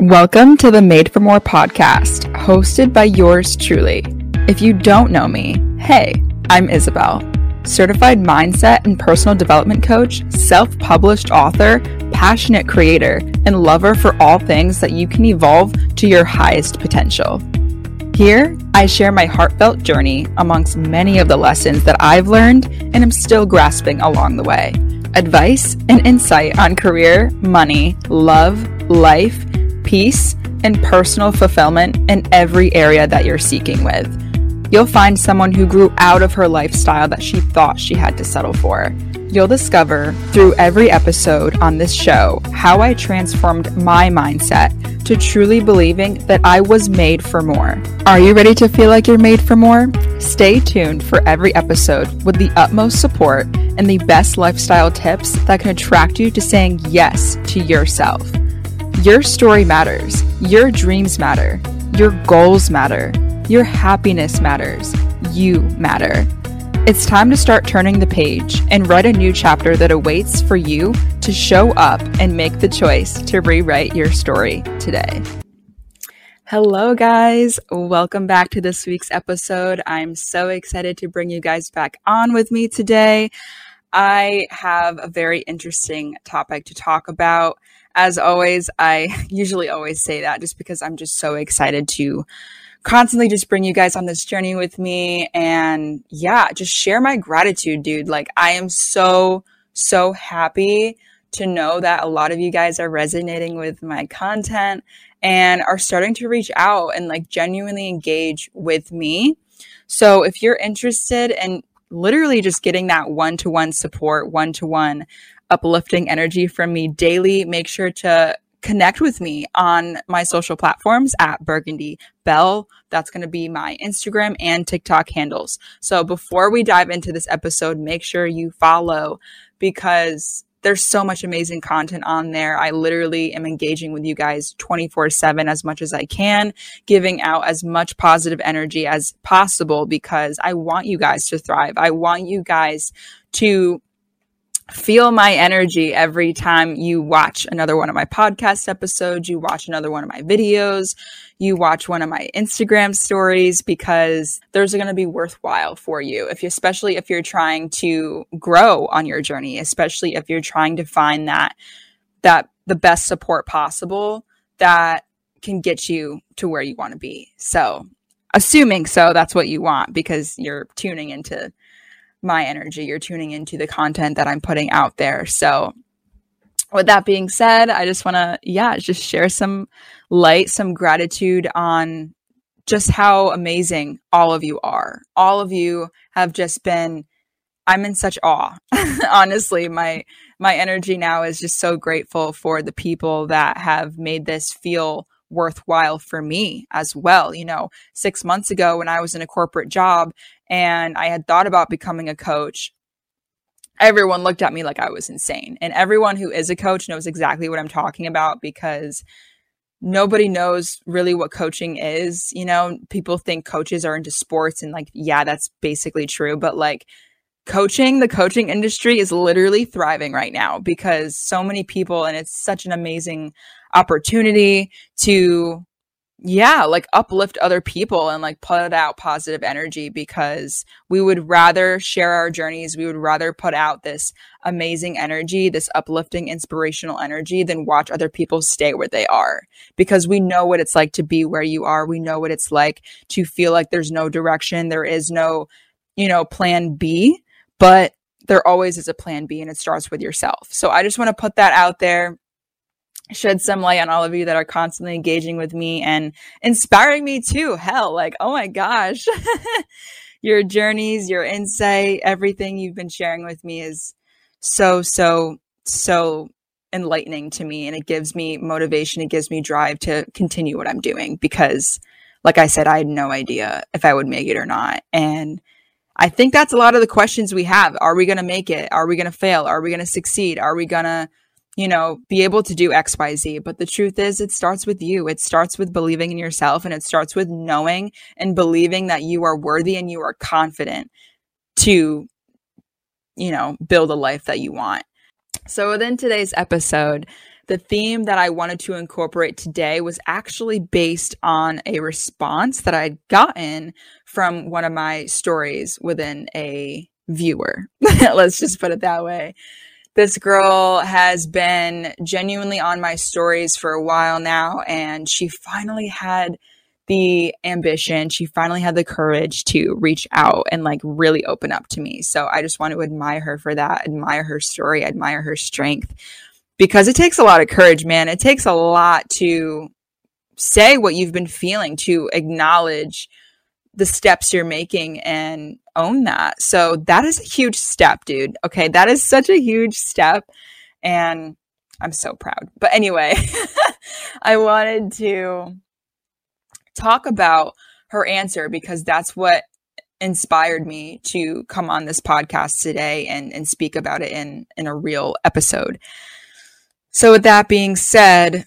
Welcome to the Made for More podcast, hosted by yours truly. If you don't know me, hey, I'm Isabel, certified mindset and personal development coach, self published author, passionate creator, and lover for all things that you can evolve to your highest potential. Here, I share my heartfelt journey amongst many of the lessons that I've learned and am still grasping along the way. Advice and insight on career, money, love, life, peace, and personal fulfillment in every area that you're seeking with. You'll find someone who grew out of her lifestyle that she thought she had to settle for. You'll discover through every episode on this show how I transformed my mindset to truly believing that I was made for more. Are you ready to feel like you're made for more? Stay tuned for every episode with the utmost support and the best lifestyle tips that can attract you to saying yes to yourself. Your story matters. Your dreams matter. Your goals matter. Your happiness matters. You matter. It's time to start turning the page and write a new chapter that awaits for you to show up and make the choice to rewrite your story today. Hello, guys. Welcome back to this week's episode. I'm so excited to bring you guys back on with me today. I have a very interesting topic to talk about as always, I usually always say that just because I'm just so excited to constantly just bring you guys on this journey with me and yeah, just share my gratitude, dude. Like I am so, so happy to know that a lot of you guys are resonating with my content and are starting to reach out and like genuinely engage with me. So if you're interested in literally just getting that one to one support, one to one uplifting energy from me daily, make sure to connect with me on my social platforms at Burgundy Belle. That's going to be my Instagram and TikTok handles. So before we dive into this episode, make sure you follow because there's so much amazing content on there. I literally am engaging with you guys 24 7 as much as I can, giving out as much positive energy as possible because I want you guys to thrive. I want you guys to feel my energy every time you watch another one of my podcast episodes, you watch another one of my videos, you watch one of my Instagram stories because those are going to be worthwhile for you. If you, especially if you're trying to grow on your journey, especially if you're trying to find that that the best support possible that can get you to where you want to be. So, assuming so, that's what you want because you're tuning into my energy. You're tuning into the content that I'm putting out there. So, with that being said, I just want to, yeah, just share some light, some gratitude on just how amazing all of you are. All of you have just been, I'm in such awe. Honestly, my, my energy now is just so grateful for the people that have made this feel worthwhile for me as well. You know, six months ago when I was in a corporate job and I had thought about becoming a coach, everyone looked at me like I was insane. And everyone who is a coach knows exactly what I'm talking about because nobody knows really what coaching is. You know, people think coaches are into sports and like, yeah, that's basically true. But like, coaching, the coaching industry is literally thriving right now because so many people, and it's such an amazing opportunity to yeah, like uplift other people and like put out positive energy because we would rather share our journeys. We would rather put out this amazing energy, this uplifting, inspirational energy than watch other people stay where they are because we know what it's like to be where you are. We know what it's like to feel like there's no direction. There is no, you know, plan B, but there always is a plan B and it starts with yourself. So I just want to put that out there shed some light on all of you that are constantly engaging with me and inspiring me too. Hell, like, oh my gosh. your journeys, your insight, everything you've been sharing with me is so, so, so enlightening to me. And it gives me motivation. It gives me drive to continue what I'm doing because, like I said, I had no idea if I would make it or not. And I think that's a lot of the questions we have. Are we going to make it? Are we going to fail? Are we going to succeed? Are we going to you know, be able to do XYZ. But the truth is, it starts with you. It starts with believing in yourself and it starts with knowing and believing that you are worthy and you are confident to, you know, build a life that you want. So within today's episode, the theme that I wanted to incorporate today was actually based on a response that I'd gotten from one of my stories within a viewer. Let's just put it that way. This girl has been genuinely on my stories for a while now, and she finally had the ambition. She finally had the courage to reach out and like really open up to me. So I just want to admire her for that, admire her story, admire her strength because it takes a lot of courage, man. It takes a lot to say what you've been feeling, to acknowledge the steps you're making and own that. So that is a huge step, dude. Okay. That is such a huge step. And I'm so proud. But anyway, I wanted to talk about her answer because that's what inspired me to come on this podcast today and, and speak about it in, in a real episode. So, with that being said,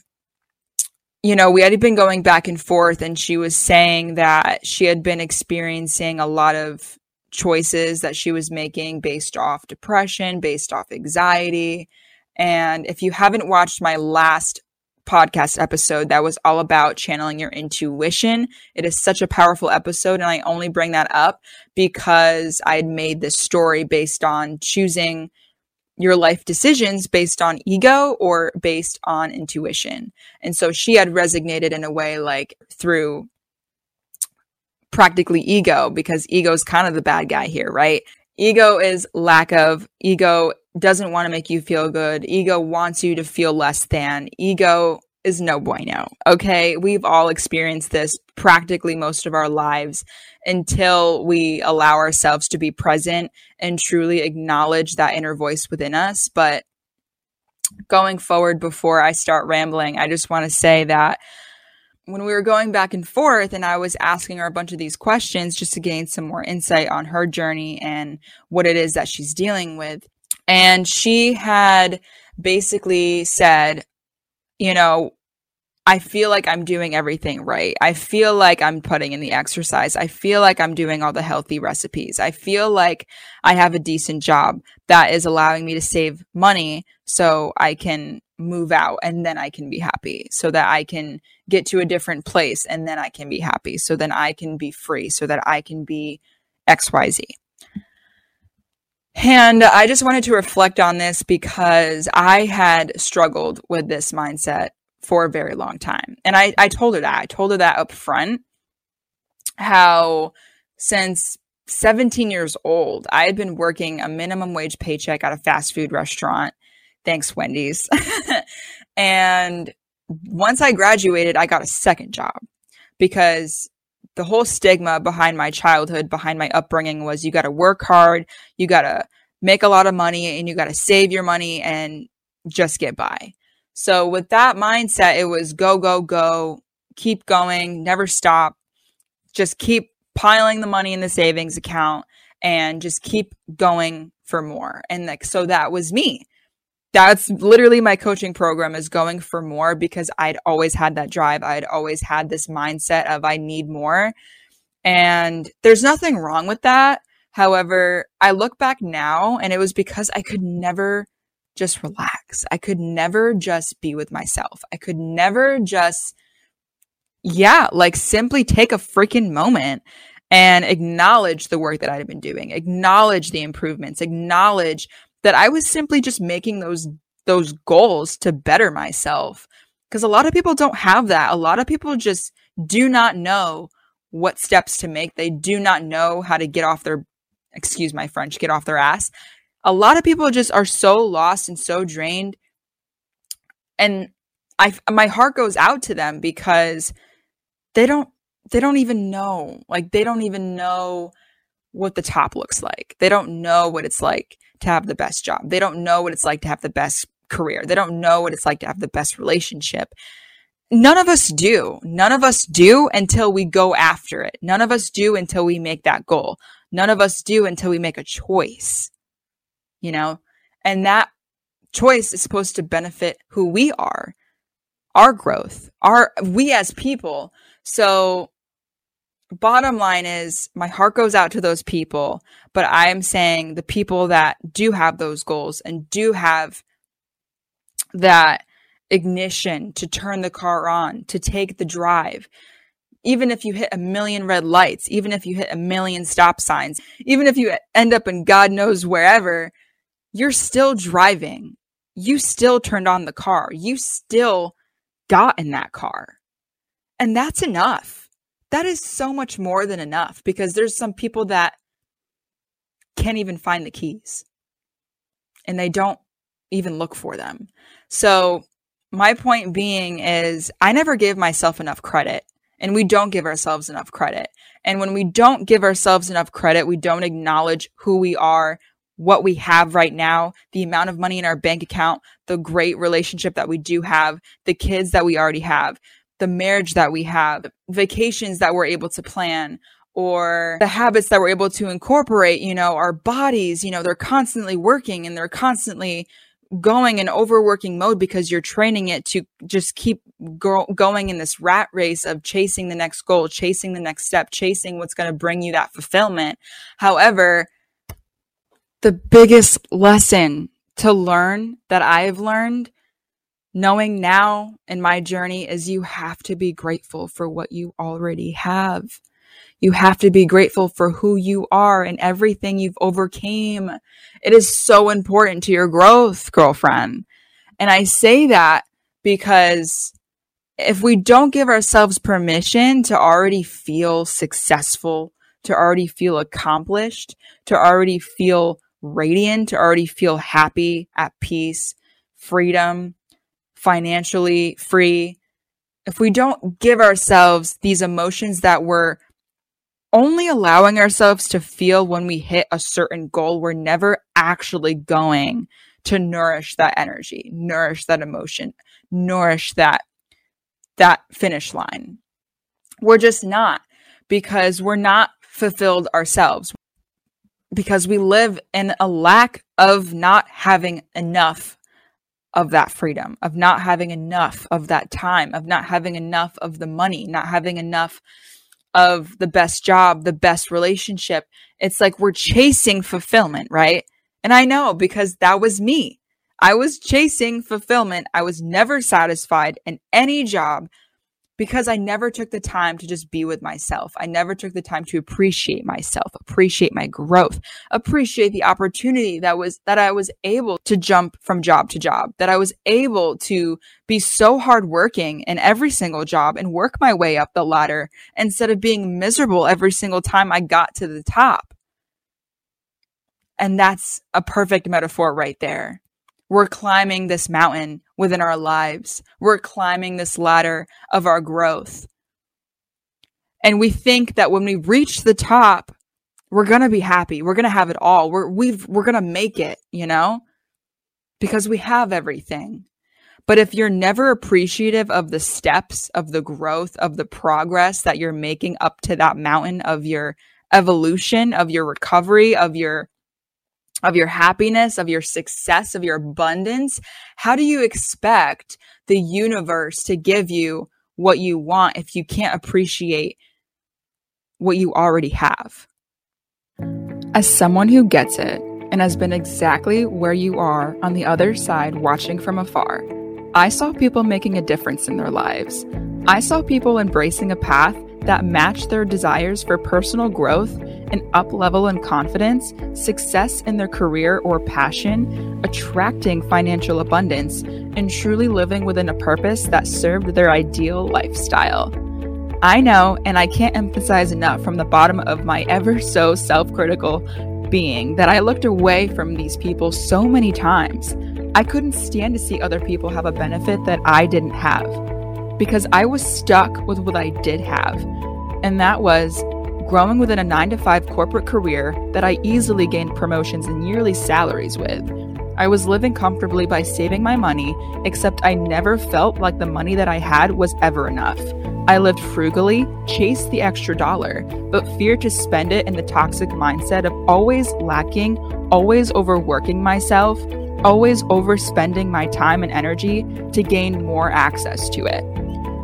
you know, we had been going back and forth, and she was saying that she had been experiencing a lot of choices that she was making based off depression, based off anxiety. And if you haven't watched my last podcast episode that was all about channeling your intuition. It is such a powerful episode. And I only bring that up because I had made this story based on choosing your life decisions based on ego or based on intuition. And so she had resonated in a way like through practically ego because ego is kind of the bad guy here, right? Ego is lack of ego doesn't want to make you feel good. Ego wants you to feel less than. Ego is no bueno. Okay. We've all experienced this practically most of our lives until we allow ourselves to be present and truly acknowledge that inner voice within us. But going forward, before I start rambling, I just want to say that when we were going back and forth and I was asking her a bunch of these questions just to gain some more insight on her journey and what it is that she's dealing with, and she had basically said, you know, I feel like I'm doing everything right. I feel like I'm putting in the exercise. I feel like I'm doing all the healthy recipes. I feel like I have a decent job that is allowing me to save money so I can move out and then I can be happy. So that I can get to a different place and then I can be happy. So then I can be free. So that I can be XYZ. And I just wanted to reflect on this because I had struggled with this mindset for a very long time. And I, I told her that. I told her that up front how since 17 years old, I had been working a minimum wage paycheck at a fast food restaurant. Thanks, Wendy's. and once I graduated, I got a second job because the whole stigma behind my childhood, behind my upbringing was you got to work hard, you got to make a lot of money, and you got to save your money and just get by. So, with that mindset, it was go, go, go, keep going, never stop, just keep piling the money in the savings account and just keep going for more. And like, so that was me that's literally my coaching program is going for more because I'd always had that drive. I'd always had this mindset of I need more. And there's nothing wrong with that. However, I look back now and it was because I could never just relax. I could never just be with myself. I could never just, yeah, like simply take a freaking moment and acknowledge the work that I'd been doing, acknowledge the improvements, acknowledge that I was simply just making those those goals to better myself because a lot of people don't have that. A lot of people just do not know what steps to make. They do not know how to get off their excuse my French, get off their ass. A lot of people just are so lost and so drained and I my heart goes out to them because they don't they don't even know. Like they don't even know what the top looks like. They don't know what it's like to have the best job. They don't know what it's like to have the best career. They don't know what it's like to have the best relationship. None of us do. None of us do until we go after it. None of us do until we make that goal. None of us do until we make a choice. You know, and that choice is supposed to benefit who we are, our growth, our, we as people. So bottom line is my heart goes out to those people, but I am saying the people that do have those goals and do have that ignition to turn the car on, to take the drive. Even if you hit a million red lights, even if you hit a million stop signs, even if you end up in God knows wherever, you're still driving. You still turned on the car. You still got in that car. And that's enough. That is so much more than enough because there's some people that can't even find the keys and they don't even look for them. So, my point being is, I never give myself enough credit, and we don't give ourselves enough credit. And when we don't give ourselves enough credit, we don't acknowledge who we are, what we have right now, the amount of money in our bank account, the great relationship that we do have, the kids that we already have, the marriage that we have, vacations that we're able to plan, or the habits that we're able to incorporate, you know, our bodies, you know, they're constantly working and they're constantly going in overworking mode because you're training it to just keep go- going in this rat race of chasing the next goal, chasing the next step, chasing what's going to bring you that fulfillment. However, the biggest lesson to learn that I've learned knowing now in my journey is you have to be grateful for what you already have. You have to be grateful for who you are and everything you've overcame. It is so important to your growth, girlfriend. And I say that because if we don't give ourselves permission to already feel successful, to already feel accomplished, to already feel radiant, to already feel happy, at peace, freedom, financially free, if we don't give ourselves these emotions that we're only allowing ourselves to feel when we hit a certain goal, we're never actually going to nourish that energy, nourish that emotion, nourish that that finish line. We're just not because we're not fulfilled ourselves because we live in a lack of not having enough of that freedom, of not having enough of that time, of not having enough of the money, not having enough of the best job, the best relationship. It's like we're chasing fulfillment, right? And I know because that was me. I was chasing fulfillment. I was never satisfied in any job because I never took the time to just be with myself. I never took the time to appreciate myself, appreciate my growth, appreciate the opportunity that was that I was able to jump from job to job, that I was able to be so hardworking in every single job and work my way up the ladder instead of being miserable every single time I got to the top. And that's a perfect metaphor right there. We're climbing this mountain within our lives. We're climbing this ladder of our growth. And we think that when we reach the top, we're going to be happy. We're going to have it all. We're we've we're going to make it, you know? Because we have everything. But if you're never appreciative of the steps of the growth of the progress that you're making up to that mountain of your evolution, of your recovery, of your of your happiness, of your success, of your abundance, how do you expect the universe to give you what you want if you can't appreciate what you already have? As someone who gets it and has been exactly where you are on the other side watching from afar, I saw people making a difference in their lives. I saw people embracing a path that matched their desires for personal growth and up level in confidence, success in their career or passion, attracting financial abundance, and truly living within a purpose that served their ideal lifestyle. I know, and I can't emphasize enough from the bottom of my ever so self critical being that I looked away from these people so many times. I couldn't stand to see other people have a benefit that I didn't have because I was stuck with what I did have, and that was growing within a 9 to 5 corporate career that I easily gained promotions and yearly salaries with. I was living comfortably by saving my money, except I never felt like the money that I had was ever enough. I lived frugally, chased the extra dollar, but feared to spend it in the toxic mindset of always lacking, always overworking myself, always overspending my time and energy to gain more access to it.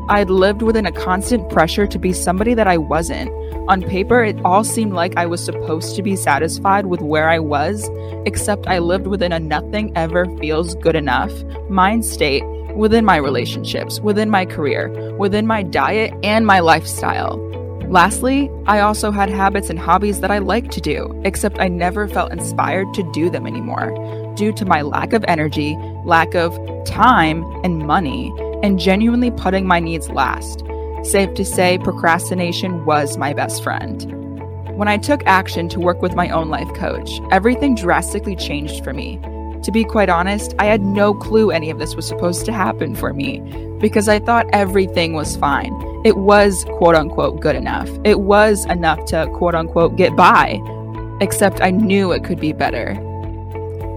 I'd lived within a constant pressure to be somebody that I wasn't. On paper, it all seemed like I was supposed to be satisfied with where I was, except I lived within a nothing ever feels good enough mind state within my relationships, within my career, within my diet, and my lifestyle. Lastly, I also had habits and hobbies that I liked to do, except I never felt inspired to do them anymore due to my lack of energy, lack of time and money, and genuinely putting my needs last. Safe to say, procrastination was my best friend. When I took action to work with my own life coach, everything drastically changed for me. To be quite honest, I had no clue any of this was supposed to happen for me because I thought everything was fine. It was quote unquote good enough. It was enough to quote unquote get by, except I knew it could be better.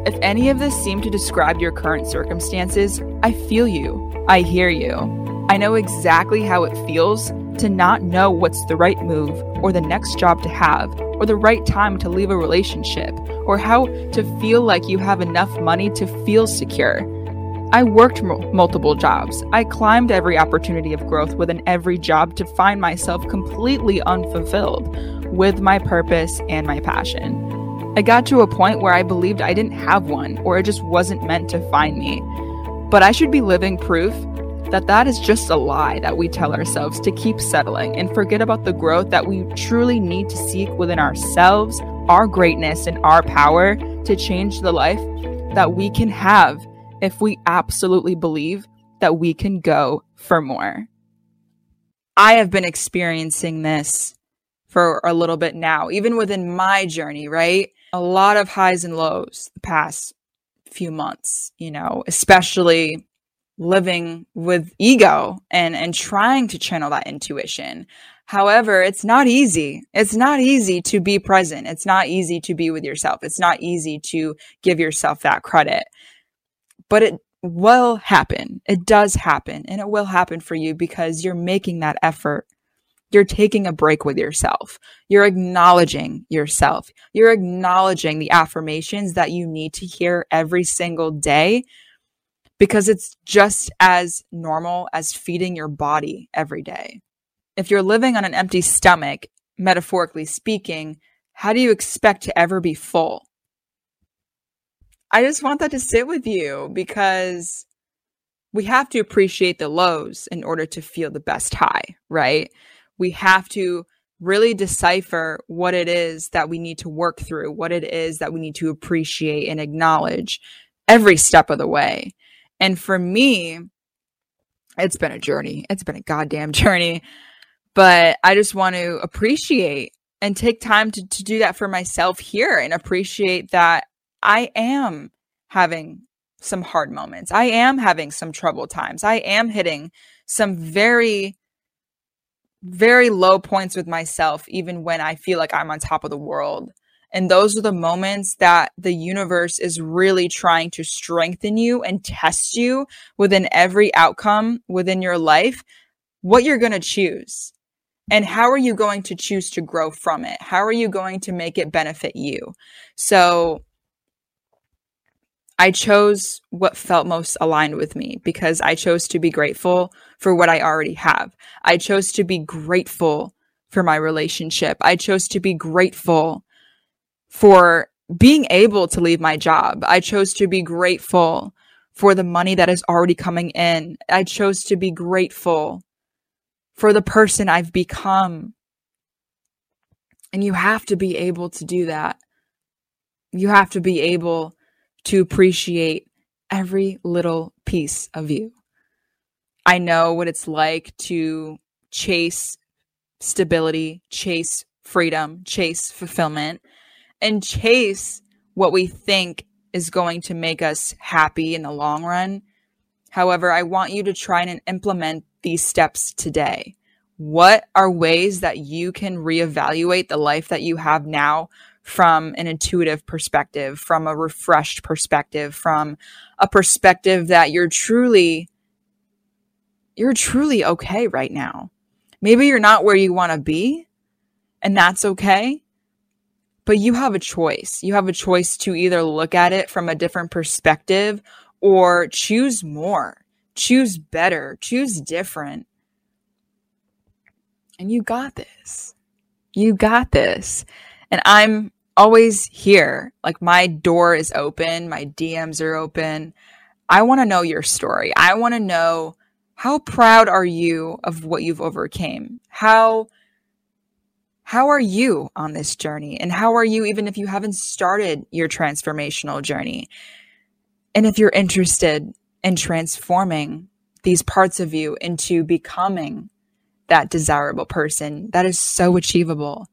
If any of this seemed to describe your current circumstances, I feel you. I hear you. I know exactly how it feels to not know what's the right move or the next job to have or the right time to leave a relationship or how to feel like you have enough money to feel secure. I worked m- multiple jobs. I climbed every opportunity of growth within every job to find myself completely unfulfilled with my purpose and my passion. I got to a point where I believed I didn't have one or it just wasn't meant to find me. But I should be living proof that that is just a lie that we tell ourselves to keep settling and forget about the growth that we truly need to seek within ourselves, our greatness, and our power to change the life that we can have if we absolutely believe that we can go for more. I have been experiencing this for a little bit now, even within my journey, right? A lot of highs and lows the past few months, you know, especially living with ego and and trying to channel that intuition. However, it's not easy. It's not easy to be present. It's not easy to be with yourself. It's not easy to give yourself that credit. But it will happen. It does happen and it will happen for you because you're making that effort. You're taking a break with yourself. You're acknowledging yourself. You're acknowledging the affirmations that you need to hear every single day because it's just as normal as feeding your body every day. If you're living on an empty stomach, metaphorically speaking, how do you expect to ever be full? I just want that to sit with you because we have to appreciate the lows in order to feel the best high, right? We have to really decipher what it is that we need to work through, what it is that we need to appreciate and acknowledge every step of the way. And for me, it's been a journey. It's been a goddamn journey. But I just want to appreciate and take time to, to do that for myself here and appreciate that I am having some hard moments. I am having some trouble times. I am hitting some very, very low points with myself, even when I feel like I'm on top of the world. And those are the moments that the universe is really trying to strengthen you and test you within every outcome within your life, what you're going to choose. And how are you going to choose to grow from it? How are you going to make it benefit you? So I chose what felt most aligned with me because I chose to be grateful for what I already have. I chose to be grateful for my relationship. I chose to be grateful for being able to leave my job. I chose to be grateful for the money that is already coming in. I chose to be grateful for the person I've become. And you have to be able to do that. You have to be able to appreciate every little piece of you. I know what it's like to chase stability, chase freedom, chase fulfillment and chase what we think is going to make us happy in the long run. However, I want you to try and implement these steps today. What are ways that you can reevaluate the life that you have now from an intuitive perspective, from a refreshed perspective, from a perspective that you're truly you're truly okay right now. Maybe you're not where you want to be, and that's okay but you have a choice. You have a choice to either look at it from a different perspective or choose more, choose better, choose different. And you got this. You got this. And I'm always here. Like my door is open, my DMs are open. I want to know your story. I want to know how proud are you of what you've overcame? How how are you on this journey? And how are you even if you haven't started your transformational journey? And if you're interested in transforming these parts of you into becoming that desirable person, that is so achievable.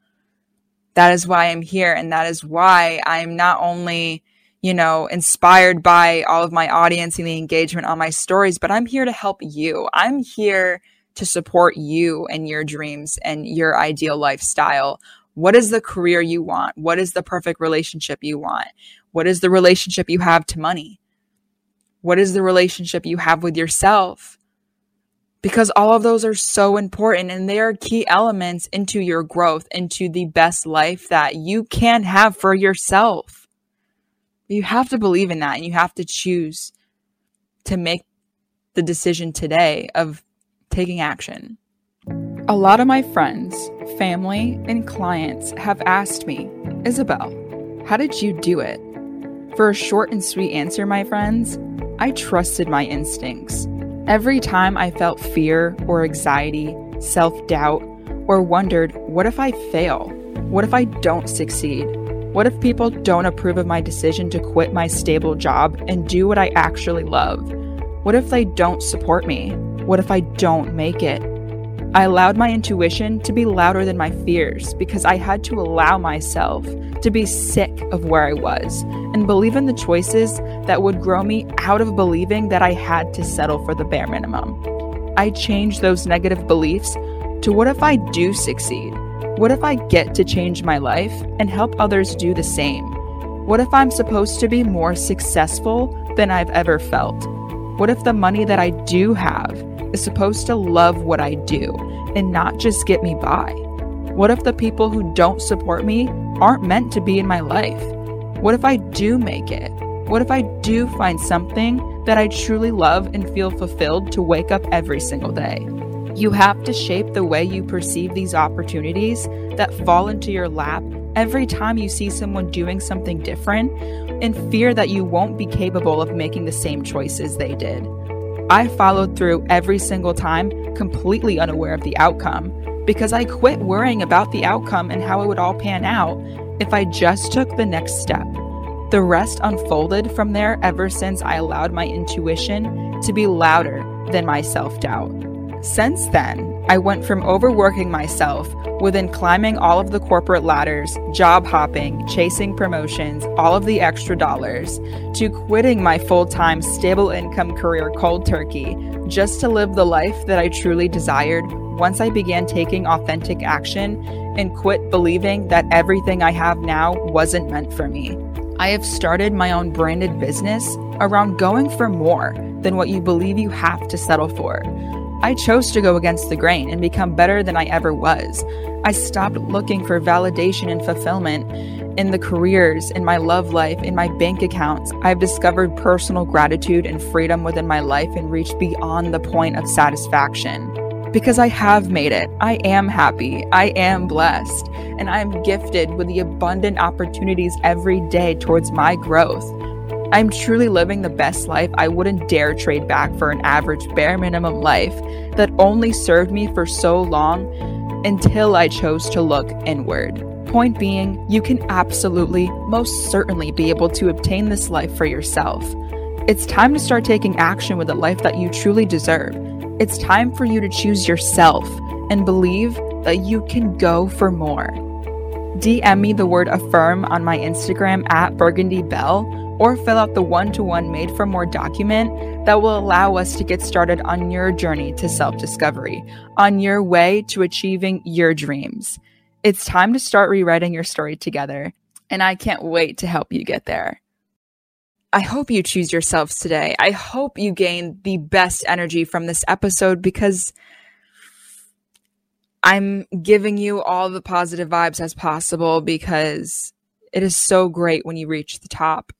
That is why I'm here. And that is why I'm not only you know, inspired by all of my audience and the engagement on my stories, but I'm here to help you. I'm here to support you and your dreams and your ideal lifestyle. What is the career you want? What is the perfect relationship you want? What is the relationship you have to money? What is the relationship you have with yourself? Because all of those are so important and they are key elements into your growth, into the best life that you can have for yourself. You have to believe in that and you have to choose to make the decision today of taking action. A lot of my friends, family, and clients have asked me, Isabel, how did you do it? For a short and sweet answer, my friends, I trusted my instincts. Every time I felt fear or anxiety, self doubt, or wondered, what if I fail? What if I don't succeed? What if people don't approve of my decision to quit my stable job and do what I actually love? What if they don't support me? What if I don't make it? I allowed my intuition to be louder than my fears because I had to allow myself to be sick of where I was and believe in the choices that would grow me out of believing that I had to settle for the bare minimum. I changed those negative beliefs to what if I do succeed? What if I get to change my life and help others do the same? What if I'm supposed to be more successful than I've ever felt? What if the money that I do have is supposed to love what I do and not just get me by? What if the people who don't support me aren't meant to be in my life? What if I do make it? What if I do find something that I truly love and feel fulfilled to wake up every single day? You have to shape the way you perceive these opportunities that fall into your lap every time you see someone doing something different and fear that you won't be capable of making the same choices they did. I followed through every single time, completely unaware of the outcome, because I quit worrying about the outcome and how it would all pan out if I just took the next step. The rest unfolded from there ever since I allowed my intuition to be louder than my self doubt. Since then, I went from overworking myself within climbing all of the corporate ladders, job hopping, chasing promotions, all of the extra dollars, to quitting my full time stable income career cold turkey just to live the life that I truly desired once I began taking authentic action and quit believing that everything I have now wasn't meant for me. I have started my own branded business around going for more than what you believe you have to settle for. I chose to go against the grain and become better than I ever was. I stopped looking for validation and fulfillment in the careers, in my love life, in my bank accounts. I've discovered personal gratitude and freedom within my life and reached beyond the point of satisfaction. Because I have made it. I am happy. I am blessed. And I am gifted with the abundant opportunities every day towards my growth. I'm truly living the best life I wouldn't dare trade back for an average bare minimum life that only served me for so long until I chose to look inward. Point being, you can absolutely, most certainly be able to obtain this life for yourself. It's time to start taking action with the life that you truly deserve. It's time for you to choose yourself and believe that you can go for more. DM me the word affirm on my Instagram at Burgundy or fill out the one to one Made for More document that will allow us to get started on your journey to self discovery, on your way to achieving your dreams. It's time to start rewriting your story together, and I can't wait to help you get there. I hope you choose yourselves today. I hope you gain the best energy from this episode because I'm giving you all the positive vibes as possible because it is so great when you reach the top.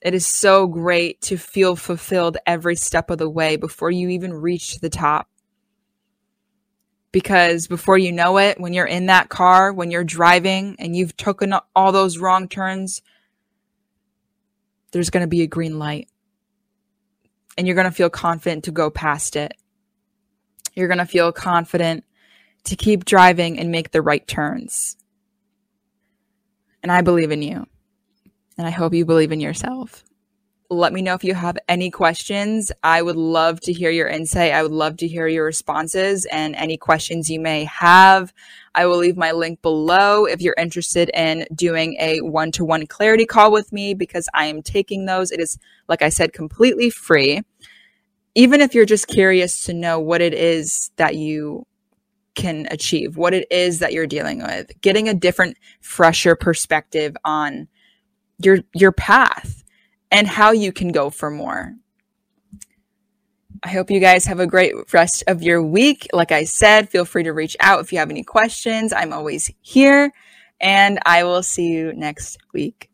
It is so great to feel fulfilled every step of the way before you even reach the top. Because before you know it, when you're in that car, when you're driving and you've taken all those wrong turns, there's going to be a green light. and you're going to feel confident to go past it. You're going to feel confident to keep driving and make the right turns. And I believe in you. And I hope you believe in yourself. Let me know if you have any questions. I would love to hear your insight. I would love to hear your responses and any questions you may have. I will leave my link below if you're interested in doing a one to one clarity call with me because I am taking those. It is, like I said, completely free. Even if you're just curious to know what it is that you can achieve, what it is that you're dealing with, getting a different, fresher perspective on your your path and how you can go for more. I hope you guys have a great rest of your week. Like I said, feel free to reach out if you have any questions. I'm always here, and I will see you next week.